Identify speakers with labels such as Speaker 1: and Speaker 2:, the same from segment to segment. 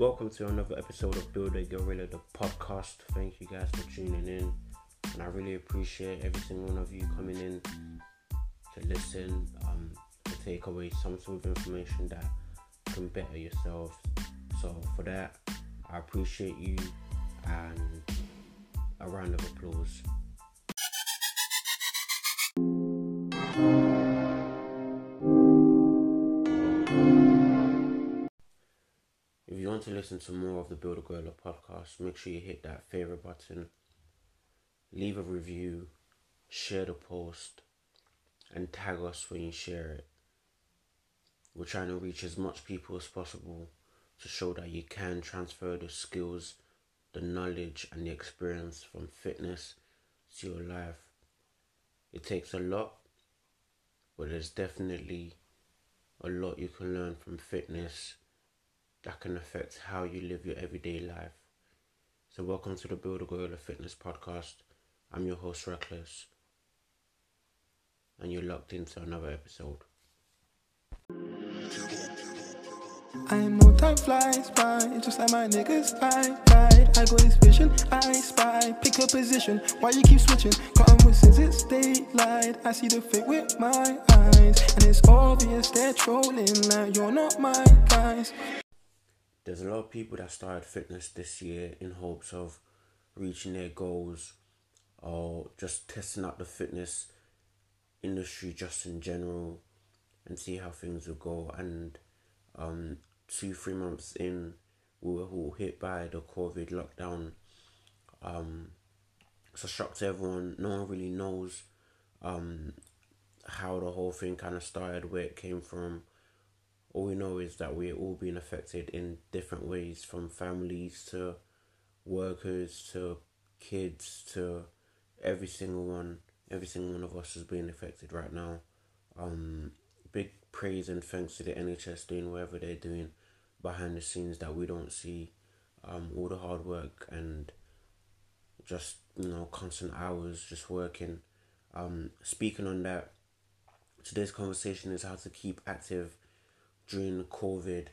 Speaker 1: Welcome to another episode of Build a Gorilla, the podcast. Thank you guys for tuning in, and I really appreciate every single one of you coming in to listen, um, to take away some sort of information that can better yourselves. So, for that, I appreciate you and a round of applause. Want to listen to more of the Build a Gorilla podcast, make sure you hit that favorite button, leave a review, share the post, and tag us when you share it. We're trying to reach as much people as possible to show that you can transfer the skills, the knowledge, and the experience from fitness to your life. It takes a lot, but there's definitely a lot you can learn from fitness that can affect how you live your everyday life. So, welcome to the Build a Gorilla Fitness Podcast. I'm your host, Reckless, and you're locked into another episode.
Speaker 2: I know time flies by, just like my niggas I died. I got this vision, I spy, pick a position. Why you keep switching? Cotton with since it's daylight. I see the fake with my eyes, and it's obvious they're trolling. Now you're not my guys.
Speaker 1: There's a lot of people that started fitness this year in hopes of reaching their goals or just testing out the fitness industry just in general and see how things will go. And um, two, three months in, we were all hit by the COVID lockdown. Um, it's a shock to everyone. No one really knows um, how the whole thing kind of started, where it came from. All we know is that we're all being affected in different ways, from families to workers to kids to every single one. Every single one of us is being affected right now. Um, big praise and thanks to the NHS doing whatever they're doing behind the scenes that we don't see. Um, all the hard work and just you know constant hours just working. Um, speaking on that, today's conversation is how to keep active during COVID.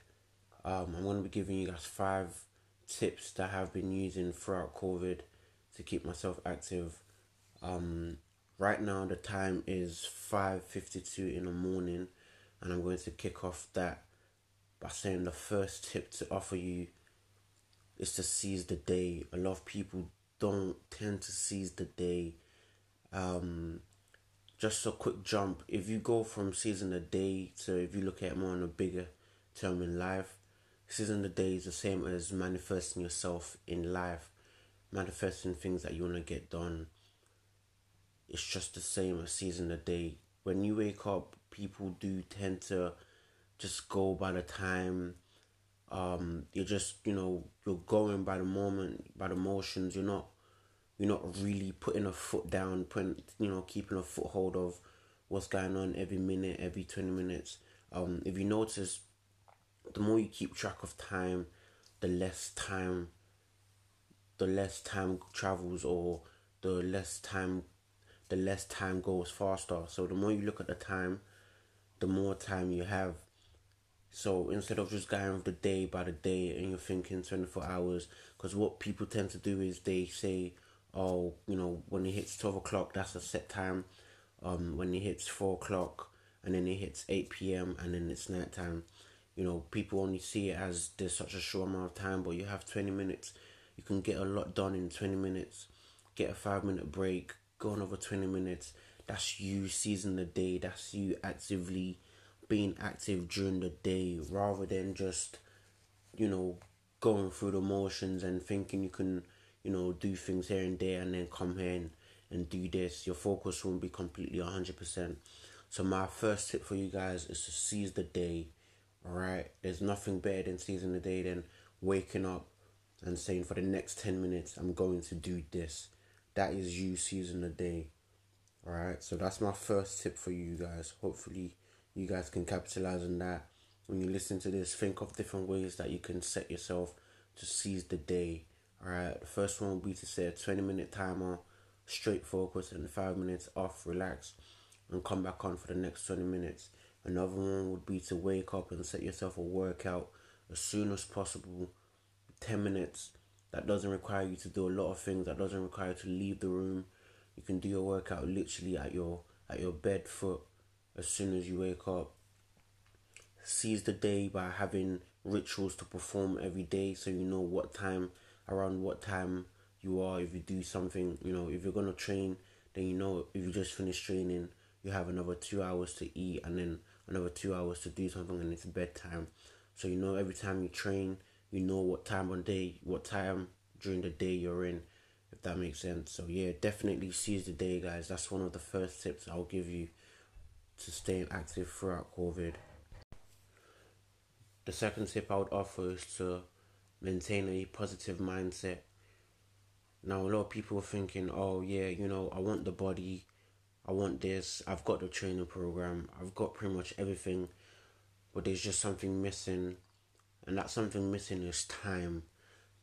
Speaker 1: Um, I'm going to be giving you guys five tips that I've been using throughout COVID to keep myself active. Um, right now the time is five fifty two in the morning, and I'm going to kick off that by saying the first tip to offer you is to seize the day. A lot of people don't tend to seize the day. Um, just a quick jump. If you go from season the day to if you look at more on a bigger term in life, season the day is the same as manifesting yourself in life, manifesting things that you want to get done. It's just the same as season the day. When you wake up, people do tend to just go by the time um you're just you know you're going by the moment by the motions you're not you're not really putting a foot down putting you know keeping a foothold of what's going on every minute every 20 minutes. Um if you notice the more you keep track of time the less time the less time travels or the less time the less time goes faster. So the more you look at the time the more time you have. So instead of just going with the day by the day and you're thinking 24 hours, because what people tend to do is they say, oh, you know, when it hits 12 o'clock, that's a set time. Um, when it hits 4 o'clock and then it hits 8 p.m. and then it's night time. You know, people only see it as there's such a short amount of time, but you have 20 minutes. You can get a lot done in 20 minutes. Get a five minute break, go another 20 minutes. That's you seizing the day. That's you actively being active during the day rather than just you know going through the motions and thinking you can you know do things here and there and then come here and, and do this. Your focus won't be completely 100% so my first tip for you guys is to seize the day all right there's nothing better than seizing the day than waking up and saying for the next 10 minutes i'm going to do this. That is you seizing the day all right so that's my first tip for you guys. Hopefully you guys can capitalize on that. When you listen to this, think of different ways that you can set yourself to seize the day. Alright, the first one would be to set a 20 minute timer, straight focus, and 5 minutes off, relax, and come back on for the next 20 minutes. Another one would be to wake up and set yourself a workout as soon as possible 10 minutes. That doesn't require you to do a lot of things that doesn't require you to leave the room. You can do your workout literally at your at your bed foot as soon as you wake up. Seize the day by having rituals to perform every day so you know what time around what time you are. If you do something you know if you're gonna train then you know if you just finish training you have another two hours to eat and then another two hours to do something and it's bedtime. So you know every time you train you know what time on day what time during the day you're in if that makes sense. So yeah definitely seize the day guys. That's one of the first tips i'll give you to stay active throughout covid. The second tip i would offer is to maintain a positive mindset. Now a lot of people are thinking oh yeah you know i want the body i want this i've got the training program i've got pretty much everything but there's just something missing and that something missing is time.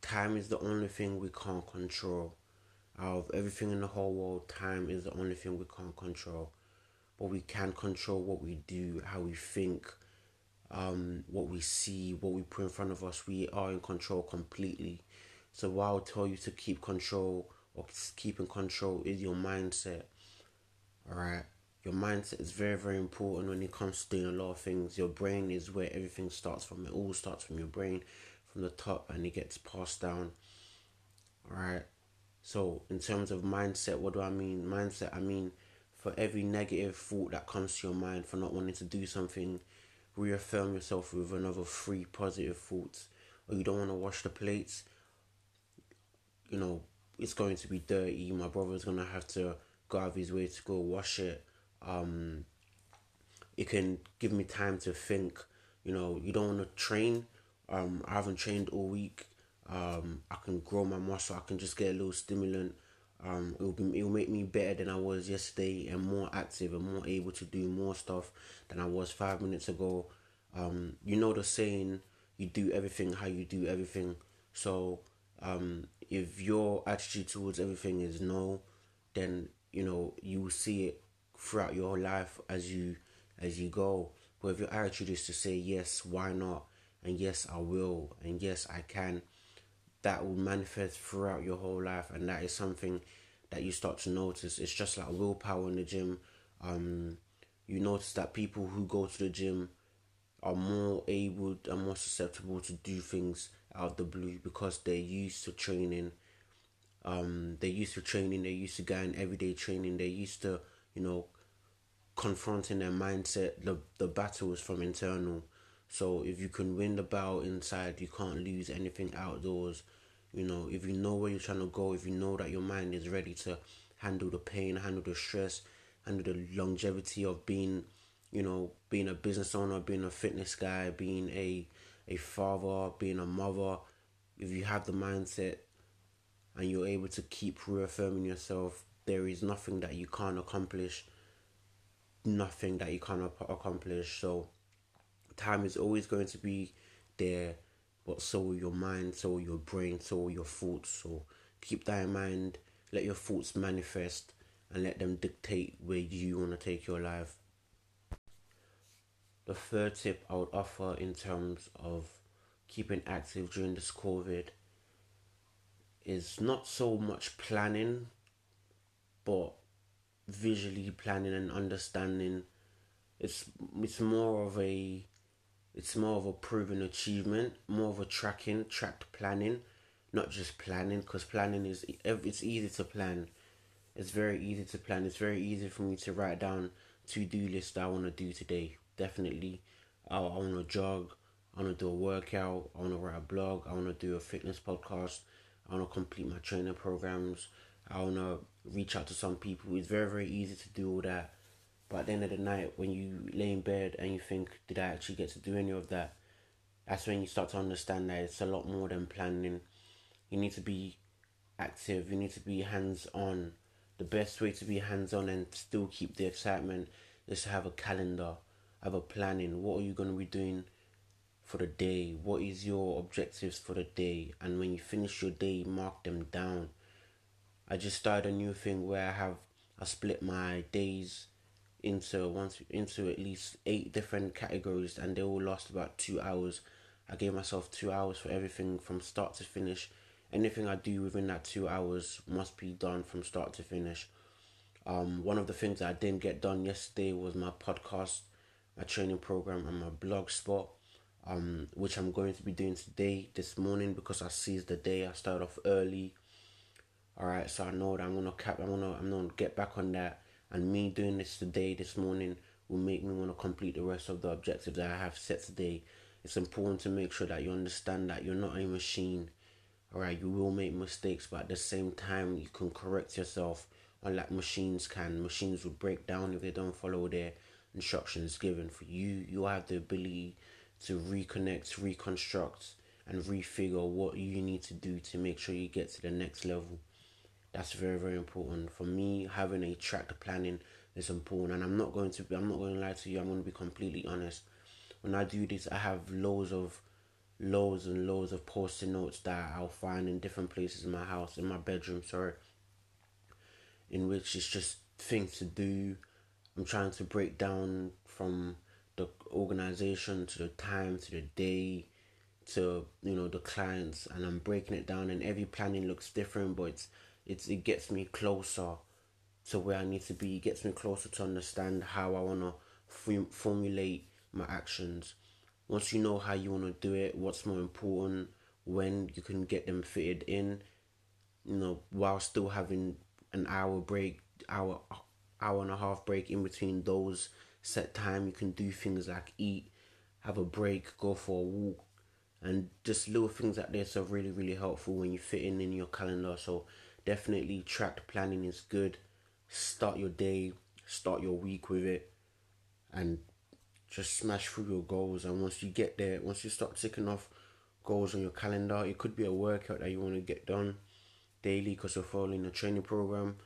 Speaker 1: Time is the only thing we can't control. Out of everything in the whole world time is the only thing we can't control. But we can control what we do how we think um, what we see what we put in front of us we are in control completely. So what i'll tell you to keep control or keep in control is your mindset all right your mindset is very very important when it comes to doing a lot of things. Your brain is where everything starts from. It all starts from your brain from the top and it gets passed down all right so in terms of mindset what do i mean? Mindset i mean for every negative thought that comes to your mind for not wanting to do something reaffirm yourself with another three positive thoughts or you don't want to wash the plates you know it's going to be dirty my brother's gonna have to go out of his way to go wash it um, it can give me time to think. You know, you don't want to train. Um, I haven't trained all week. Um, I can grow my muscle. I can just get a little stimulant. Um, it'll be it'll make me better than I was yesterday and more active and more able to do more stuff than I was five minutes ago. Um, you know the saying, you do everything how you do everything. So um, if your attitude towards everything is no, then you know you will see it throughout your life as you as you go. But if your attitude is to say yes, why not, and yes I will, and yes I can, that will manifest throughout your whole life, and that is something that you start to notice. It's just like willpower in the gym. Um, you notice that people who go to the gym are more able and more susceptible to do things out of the blue because they're used to training. Um, they're used to training. They're used to going everyday training. They're used to you know confronting their mindset. The the battle is from internal. So if you can win the battle inside, you can't lose anything outdoors. You know, if you know where you're trying to go, if you know that your mind is ready to handle the pain, handle the stress, handle the longevity of being, you know, being a business owner, being a fitness guy, being a a father, being a mother, if you have the mindset and you're able to keep reaffirming yourself, there is nothing that you can't accomplish nothing that you can't accomplish. So time is always going to be there, but so will your mind, so will your brain, so will your thoughts. So keep that in mind. Let your thoughts manifest and let them dictate where you want to take your life. The third tip I would offer in terms of keeping active during this COVID is not so much planning, but visually planning and understanding. It's it's more of a it's more of a proven achievement, more of a tracking, tracked planning, not just planning. Because planning is it's easy to plan. It's very easy to plan. It's very easy for me to write down to do list I want to do today. Definitely, I, I want to jog. I want to do a workout. I want to write a blog. I want to do a fitness podcast. I want to complete my training programs. I want to reach out to some people. It's very, very easy to do all that. But at the end of the night, when you lay in bed and you think, did I actually get to do any of that? That's when you start to understand that it's a lot more than planning. You need to be active, you need to be hands on. The best way to be hands on and still keep the excitement is to have a calendar, have a planning. What are you going to be doing for the day? What is your objectives for the day? And when you finish your day, mark them down I just started a new thing where I have I split my days into once into at least eight different categories and they all last about two hours I gave myself two hours for everything from start to finish. Anything I do within that two hours must be done from start to finish. Um, one of the things that I didn't get done yesterday was my podcast, my training program, and my blog spot, um, which I'm going to be doing today, this morning, because I seized the day. I started off early. All right, so I know that I'm gonna cap. I'm gonna I'm gonna get back on that, and me doing this today, this morning, will make me want to complete the rest of the objectives that I have set today. It's important to make sure that you understand that you're not a machine. Alright, you will make mistakes, but at the same time, you can correct yourself, unlike machines can. Machines will break down if they don't follow their instructions given. For you, you have the ability to reconnect, reconstruct, and refigure what you need to do to make sure you get to the next level. That's very, very important. For me, having a track planning is important, and I'm not going to be. I'm not going to lie to you. I'm going to be completely honest. When I do this, I have loads of loads and loads of post-it notes that I'll find in different places in my house, in my bedroom, sorry. In which it's just things to do. I'm trying to break down from the organization to the time to the day to you know the clients and I'm breaking it down and every planning looks different but it's it's it gets me closer to where I need to be it gets me closer to understand how I want to f- formulate my actions once you know how you want to do it, what's more important, when you can get them fitted in, you know, while still having an hour break, hour hour and a half break in between those set time, you can do things like eat, have a break, go for a walk, and just little things like this are really really helpful when you fit in in your calendar. So definitely tracked planning is good. Start your day, start your week with it, and just smash through your goals. And once you get there, once you start ticking off goals on your calendar, it could be a workout that you want to get done daily because you're following a training program.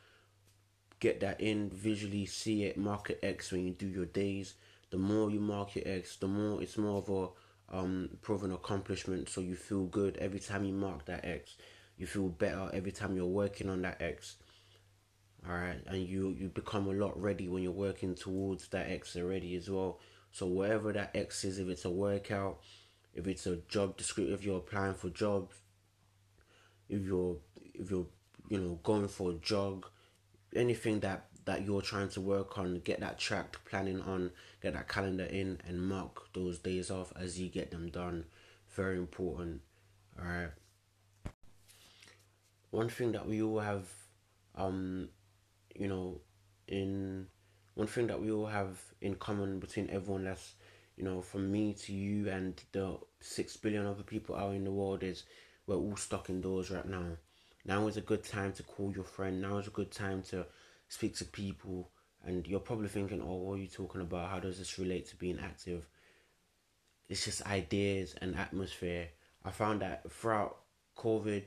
Speaker 1: Get that in visually, see it, mark it X when you do your days. The more you mark your X, the more it's more of a um proven accomplishment. So you feel good every time you mark that X. You feel better every time you're working on that X. Alright, and you you become a lot ready when you're working towards that X already as well. So whatever that X is, if it's a workout, if it's a job description, if you're applying for jobs, if you're if you're you know going for a jog, anything that that you're trying to work on, get that tracked planning on, get that calendar in, and mark those days off as you get them done. Very important. All right. One thing that we all have, um, you know, in one thing that we all have in common between everyone that's you know from me to you and the six billion other people out in the world is we're all stuck indoors right now. Now is a good time to call your friend. Now is a good time to speak to people. And you're probably thinking oh what are you talking about? How does this relate to being active? It's just ideas and atmosphere. I found that throughout covid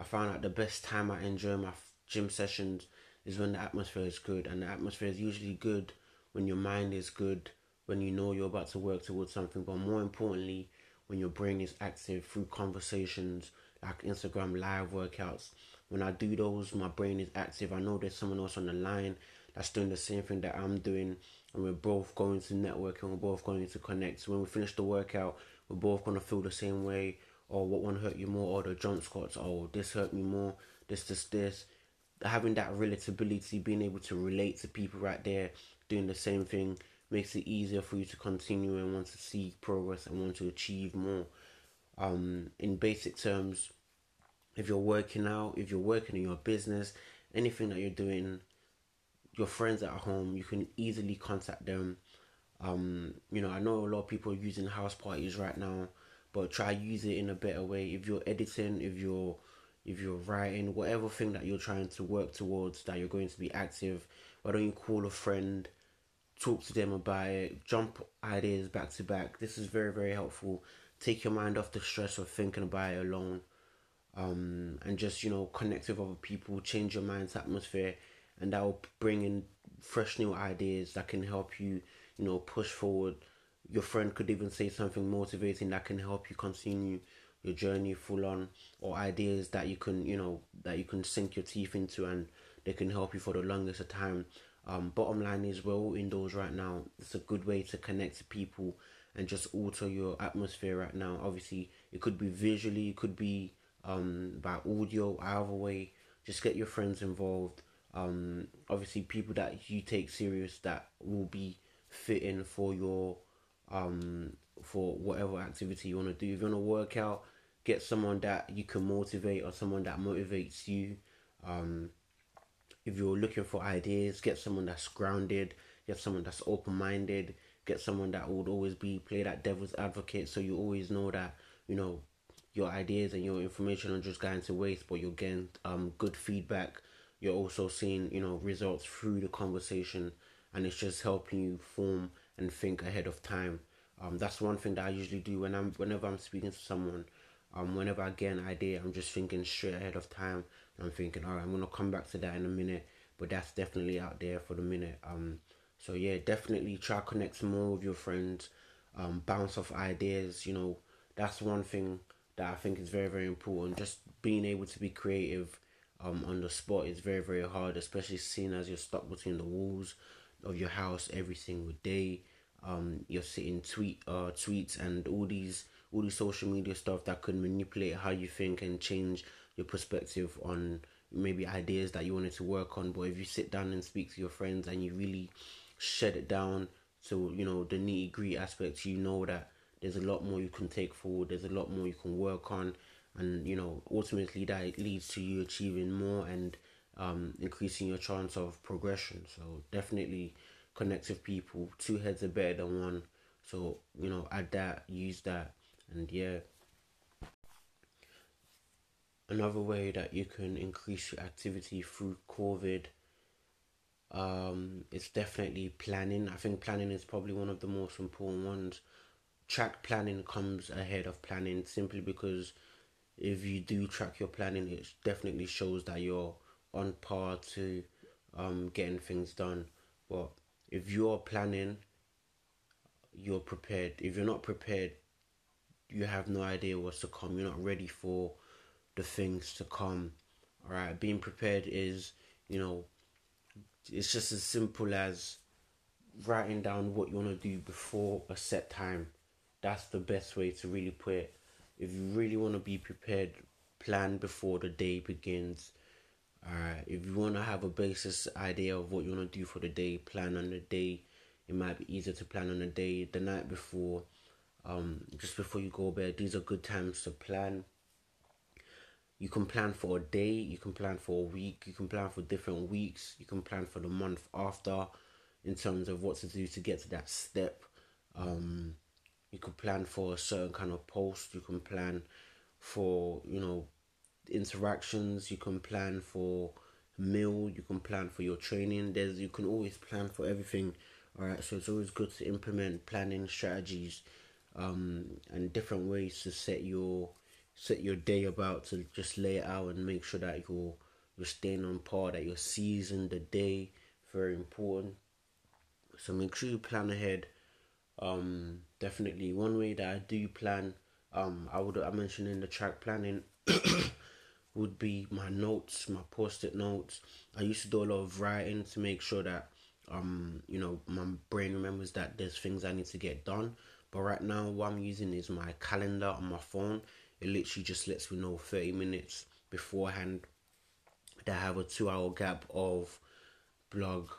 Speaker 1: i found out the best time i enjoy my gym sessions is when the atmosphere is good, and the atmosphere is usually good when your mind is good, when you know you're about to work towards something, but more importantly, when your brain is active through conversations like Instagram live workouts. When I do those, my brain is active. I know there's someone else on the line that's doing the same thing that I'm doing, and we're both going to network and we're both going to connect. So when we finish the workout, we're both going to feel the same way. Or what one hurt you more, or the jump squats. Oh, this hurt me more. This, this, this having that relatability, being able to relate to people right there doing the same thing makes it easier for you to continue and want to see progress and want to achieve more. Um, in basic terms, if you're working out, if you're working in your business, anything that you're doing, your friends at home, you can easily contact them. Um, you know, I know a lot of people are using house parties right now, but try use it in a better way. If you're editing, if you're if you're writing, whatever thing that you're trying to work towards, that you're going to be active, why don't you call a friend, talk to them about it, jump ideas back to back. This is very, very helpful. Take your mind off the stress of thinking about it alone. Um, and just, you know, connect with other people, change your mind's atmosphere, and that will bring in fresh new ideas that can help you, you know, push forward. Your friend could even say something motivating that can help you continue your journey full on or ideas that you can you know that you can sink your teeth into and they can help you for the longest of time um, bottom line is we're all indoors right now it's a good way to connect to people and just alter your atmosphere right now. Obviously, it could be visually, it could be um, by audio, either way. Just get your friends involved. Um, obviously, people that you take serious that will be fitting for your um, for whatever activity you want to do. If you want to work out, get someone that you can motivate or someone that motivates you. Um, if you're looking for ideas, get someone that's grounded, get someone that's open minded, get someone that would always be play that devil's advocate so you always know that you know your ideas and your information are just going to waste but you're getting um good feedback you're also seeing you know results through the conversation and it's just helping you form and think ahead of time. Um that's one thing that i usually do when i'm whenever i'm speaking to someone. Um whenever i get an idea i'm just thinking straight ahead of time. I'm thinking all right i'm gonna come back to that in a minute but that's definitely out there for the minute. Um so yeah, definitely try connect more with your friends, um, bounce off ideas. You know, that's one thing that I think is very very important. Just being able to be creative um, on the spot is very very hard, especially seeing as you're stuck between the walls of your house every single day. Um, you're sitting tweet uh tweets and all these all these social media stuff that could manipulate how you think and change your perspective on maybe ideas that you wanted to work on. But if you sit down and speak to your friends and you really shed it down to you know the nitty gritty aspects you know that there's a lot more you can take forward there's a lot more you can work on and you know ultimately that leads to you achieving more and um, increasing your chance of progression so definitely connect with people two heads are better than one so you know add that use that and yeah another way that you can increase your activity through covid um, it's definitely planning. I think planning is probably one of the most important ones. Track planning comes ahead of planning simply because if you do track your planning, it definitely shows that you're on par to um, getting things done. But if you're planning, you're prepared. If you're not prepared, you have no idea what's to come. You're not ready for the things to come. All right, being prepared is, you know, it's just as simple as writing down what you want to do before a set time. That's the best way to really put it. If you really want to be prepared, plan before the day begins. Alright, if you want to have a basis idea of what you want to do for the day, plan on the day. It might be easier to plan on the day the night before, um, just before you go bed. These are good times to plan you can plan for a day, you can plan for a week, you can plan for different weeks, you can plan for the month after in terms of what to do to get to that step. Um, you could plan for a certain kind of post, you can plan for, you know, interactions, you can plan for meal, you can plan for your training. There's you can always plan for everything. Alright, so it's always good to implement planning strategies um and different ways to set your set your day about to just lay it out and make sure that you're you're staying on par, that you're seizing the day. Very important. So make sure you plan ahead. Um, definitely one way that I do plan. Um, I would I mentioned in the track planning would be my notes, my post-it notes. I used to do a lot of writing to make sure that um you know my brain remembers that there's things I need to get done. But right now, what I'm using is my calendar on my phone it literally just lets me know 30 minutes beforehand that I have a two hour gap of blog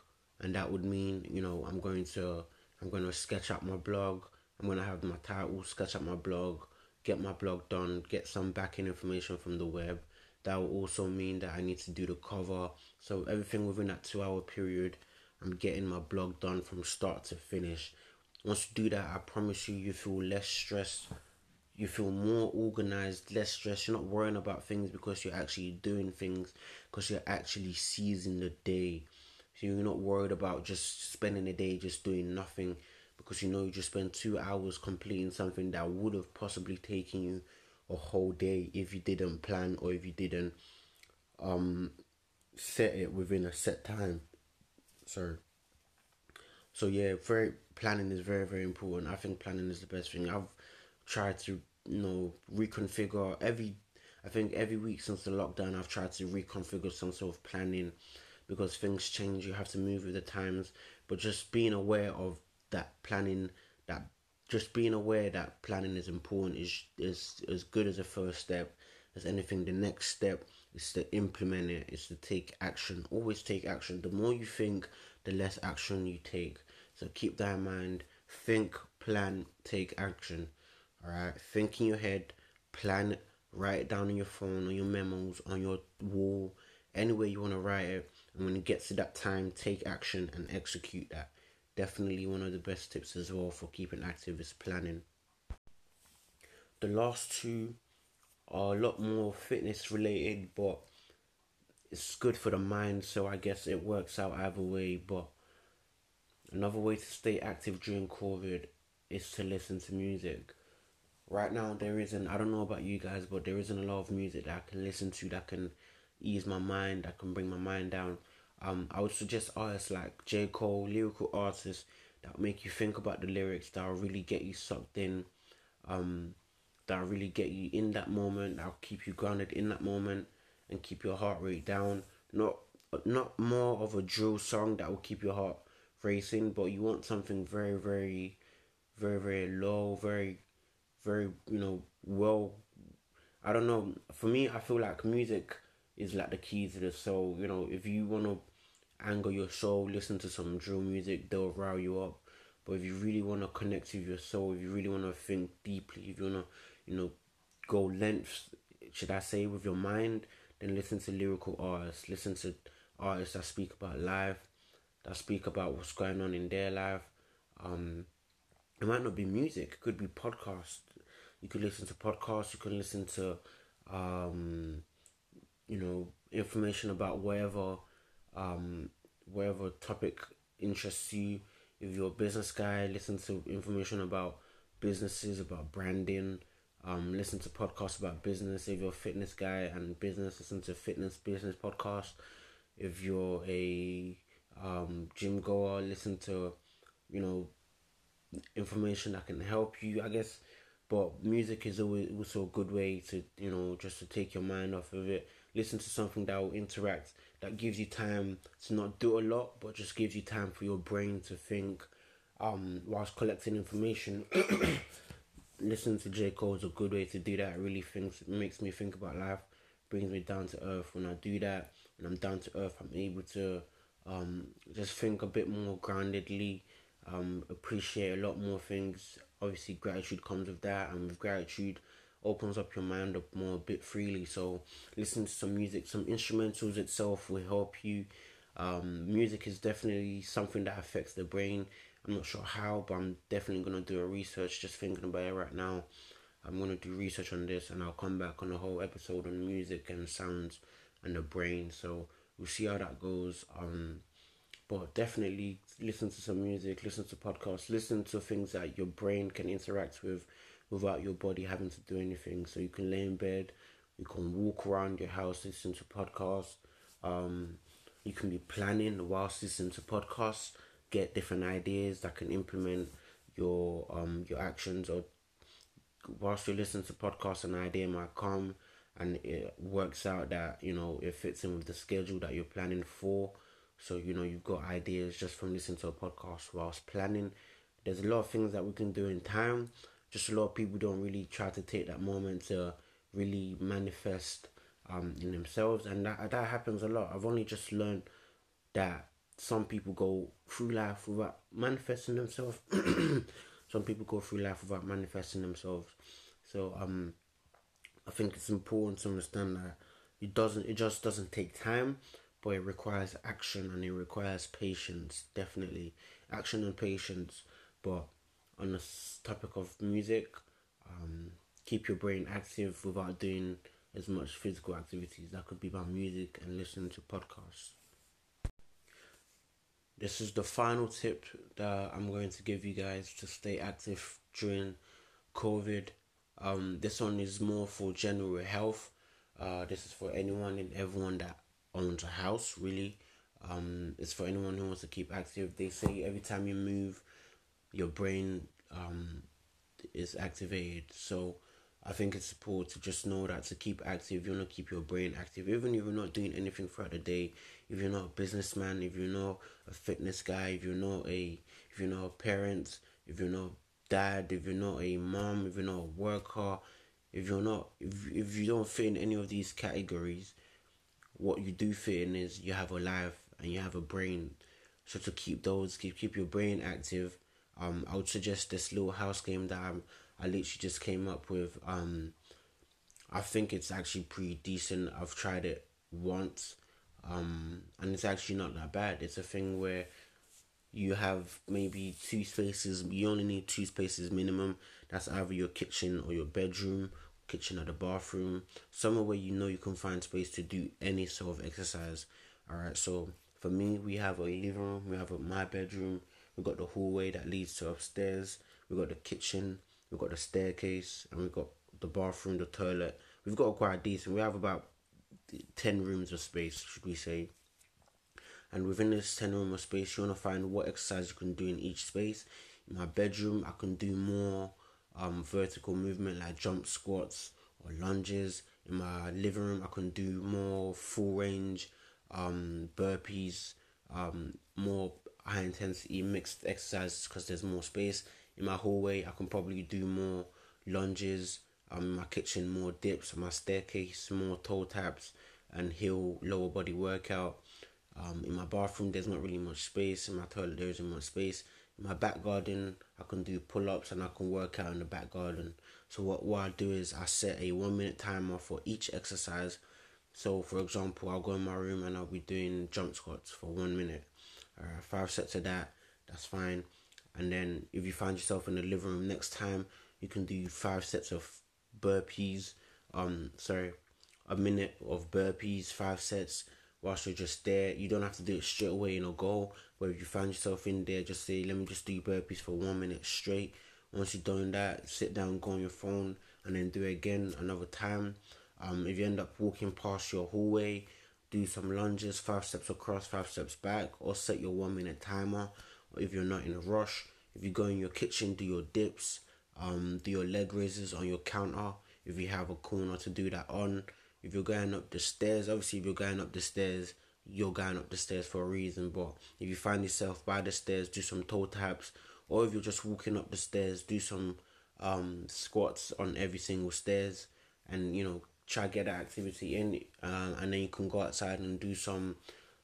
Speaker 1: and that would mean you know I'm going to I'm going to sketch out my blog I'm going to have my title sketch out my blog get my blog done get some backing information from the web that will also mean that I need to do the cover so everything within that two hour period I'm getting my blog done from start to finish once you do that I promise you you feel less stressed you feel more organized, less stressed. You're not worrying about things because you're actually doing things because you're actually seizing the day. So you're not worried about just spending the day just doing nothing because you know you just spent two hours completing something that would have possibly taken you a whole day if you didn't plan or if you didn't um set it within a set time. So so yeah, very planning is very very important. I think planning is the best thing. I've tried to you know reconfigure every I think every week since the lockdown I've tried to reconfigure some sort of planning because things change you have to move with the times but just being aware of that planning that just being aware that planning is important is is as good as a first step as anything. The next step is to implement it, is to take action. Always take action. The more you think, the less action you take. So keep that in mind. Think, plan, take action. Alright? Think in your head, plan it, write it down on your phone, on your memos, on your wall, anywhere you want to write it. And when it gets to that time, take action and execute that definitely one of the best tips as well for keeping active is planning. The last two are a lot more fitness related, but it's good for the mind, so I guess it works out either way. But another way to stay active during COVID is to listen to music. Right now, there isn't, I don't know about you guys, but there isn't a lot of music that I can listen to that can ease my mind, that can bring my mind down. Um, I would suggest artists like J. Cole, lyrical artists that make you think about the lyrics, that will really get you sucked in, um, that will really get you in that moment, that'll keep you grounded in that moment and keep your heart rate down. Not not more of a drill song that will keep your heart racing, but you want something very, very, very, very low, very, very, you know, well. I don't know. For me, I feel like music is like the key to the soul. You know, if you want to anger your soul, listen to some drill music, they'll rile you up. But if you really want to connect with your soul, if you really want to think deeply, if you want to, you know, go lengths, should I say, with your mind, then listen to lyrical artists. Listen to artists that speak about life, that speak about what's going on in their life. Um, it might not be music, it could be podcast. You could listen to podcasts, you can listen to, um, you know, information about whatever um, whatever topic interests you. If you're a business guy, listen to information about businesses, about branding. Um, listen to podcasts about business. If you're a fitness guy and business, listen to fitness business podcast. If you're a um, gym goer, listen to, you know, information that can help you. I guess, but music is always also a good way to you know just to take your mind off of it. Listen to something that will interact that gives you time to not do a lot, but just gives you time for your brain to think um, whilst collecting information. Listening to J. Cole is a good way to do that. It really thinks, makes me think about life, brings me down to earth. When I do that, when I'm down to earth, I'm able to um, just think a bit more groundedly, um, appreciate a lot more things. Obviously, gratitude comes with that, and with gratitude, opens up your mind up more a bit freely. So listen to some music, some instrumentals itself will help you. Um, music is definitely something that affects the brain. I'm not sure how, but I'm definitely gonna do a research. Just thinking about it right now. I'm gonna do research on this, and I'll come back on a whole episode on music and sounds and the brain. So we'll see how that goes. Um, but definitely listen to some music, listen to podcasts, listen to things that your brain can interact with without your body having to do anything. So you can lay in bed, you can walk around your house, listen to podcasts. Um, you can be planning whilst listening to podcasts, get different ideas that can implement your um your actions or whilst you're listening to podcasts an idea might come and it works out that you know it fits in with the schedule that you're planning for so you know you've got ideas just from listening to a podcast whilst planning there's a lot of things that we can do in time just a lot of people don't really try to take that moment to really manifest um, in themselves, and that that happens a lot. I've only just learned that some people go through life without manifesting themselves. some people go through life without manifesting themselves. So um, I think it's important to understand that it doesn't. It just doesn't take time, but it requires action and it requires patience. Definitely action and patience, but on the topic of music, um, keep your brain active without doing as much physical activities. That could be by music and listening to podcasts. This is the final tip that I'm going to give you guys to stay active during COVID. Um, this one is more for general health. Uh, this is for anyone and everyone that owns a house, really. Um, it's for anyone who wants to keep active. They say every time you move, your brain um, is activated. So I think it's important to just know that to keep active, you want to keep your brain active, even if you're not doing anything throughout the day. If you're not a businessman, if you're not a fitness guy, if you're not a if you're not a parent, if you're not dad, if you're not a mom, if you're not a worker, if you're not if if you don't fit in any of these categories, what you do fit in is you have a life and you have a brain. So to keep those keep keep your brain active, um, I would suggest this little house game that I'm, I literally just came up with. Um, I think it's actually pretty decent. I've tried it once, um, and it's actually not that bad. It's a thing where you have maybe two spaces. You only need two spaces minimum. That's either your kitchen or your bedroom, kitchen or the bathroom, somewhere where you know you can find space to do any sort of exercise. All right. So for me, we have a living room. We have a, my bedroom. We got the hallway that leads to upstairs. we've got the kitchen. we've got the staircase, and we've got the bathroom, the toilet. We've got quite decent. We have about ten rooms of space, should we say? And within this 10 room of space, you want to find what exercise you can do in each space. In my bedroom, I can do more um, vertical movement like jump squats or lunges. In my living room, I can do more full range um, burpees, um, more high intensity mixed exercises because there's more space. In my hallway, I can probably do more lunges. Um, my kitchen, more dips. My staircase, more toe taps and heel lower body workout. Um, in my bathroom, there's not really much space. In my toilet, there isn't much space. In my back garden, I can do pull ups and I can work out in the back garden. So what, what I do is I set a one minute timer for each exercise. So for example, I'll go in my room and I'll be doing jump squats for one minute. Uh, five sets of that, that's fine. And then if you find yourself in the living room next time, you can do five sets of burpees. Um, sorry, a minute of burpees, five sets whilst you're just there. You don't have to do it straight away in a goal. Where if you find yourself in there, just say, let me just do burpees for one minute straight. Once you're done that, sit down, go on your phone, and then do it again another time. Um, if you end up walking past your hallway, do some lunges, five steps across, five steps back, or set your one minute timer. Or if you're not in a rush, if you go in your kitchen, do your dips, um, do your leg raises on your counter. If you have a corner to do that on, if you're going up the stairs, obviously if you're going up the stairs, you're going up the stairs for a reason. But if you find yourself by the stairs, do some toe taps, or if you're just walking up the stairs, do some um, squats on every single stairs, and you know try get that activity in, uh, and then you can go outside and do some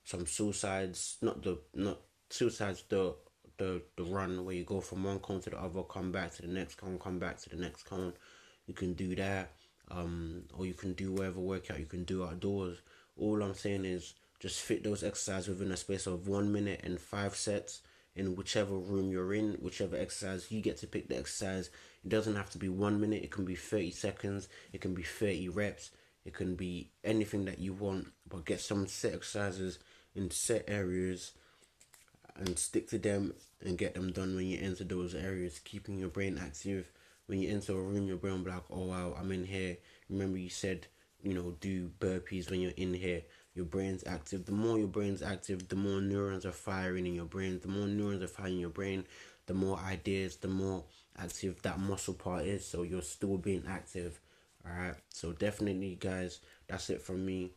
Speaker 1: some suicides, not the not suicides, the the the run where you go from one cone to the other, come back to the next cone, come back to the next cone. You can do that um, or you can do whatever workout you can do outdoors. All I'm saying is just fit those exercises within a space of one minute and five sets in whichever room you're in, whichever exercise you get to pick the exercise. It doesn't have to be one minute, it can be 30 seconds, it can be 30 reps, it can be anything that you want, but get some set exercises in set areas and stick to them and get them done when you enter those areas, keeping your brain active when you enter a room, your brain will be like, oh wow, I'm in here. Remember you said, you know, do burpees when you're in here. Your brain's active. The more your brain's active, the more neurons are firing in your brain. The more neurons are firing in your brain, the more ideas, the more active that muscle part is. So you're still being active. Alright. So definitely guys, that's it from me.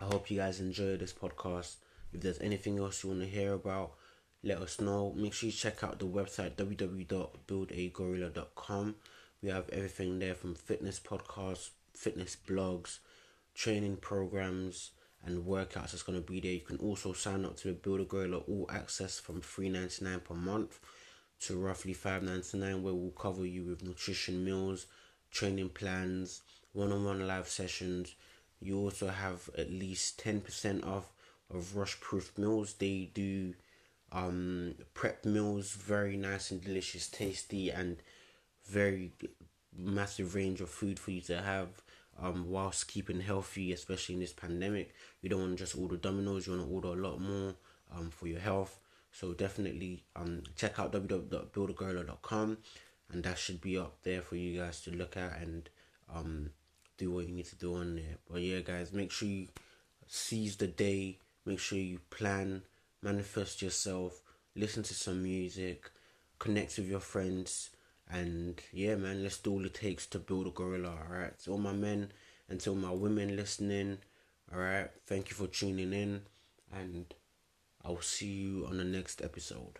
Speaker 1: I hope you guys enjoy this podcast. If there's anything else you want to hear about, let us know. Make sure you check out the website www.buildagorilla.com. We have everything there from fitness podcasts, fitness blogs, training programs, and workouts that's going to be there. You can also sign up to the Build a Gorilla All Access from three ninety nine per month to roughly five ninety nine, where we'll cover you with nutrition meals, training plans, one on one live sessions. You also have at least ten percent off of Rush Proof meals. They do um, prep meals, very nice and delicious, tasty, and very massive range of food for you to have um, whilst keeping healthy, especially in this pandemic. You don't want to just order Domino's, you want to order a lot more um, for your health. So definitely um, check out www.buildagorilla.com and that should be up there for you guys to look at and um, do what you need to do on there. But yeah, guys, make sure you seize the day, make sure you plan manifest yourself, listen to some music, connect with your friends, and yeah, man, let's do all it takes to build a gorilla. Alright, to all my men and to all my women listening, alright, thank you for tuning in, and I'll see you on the next episode.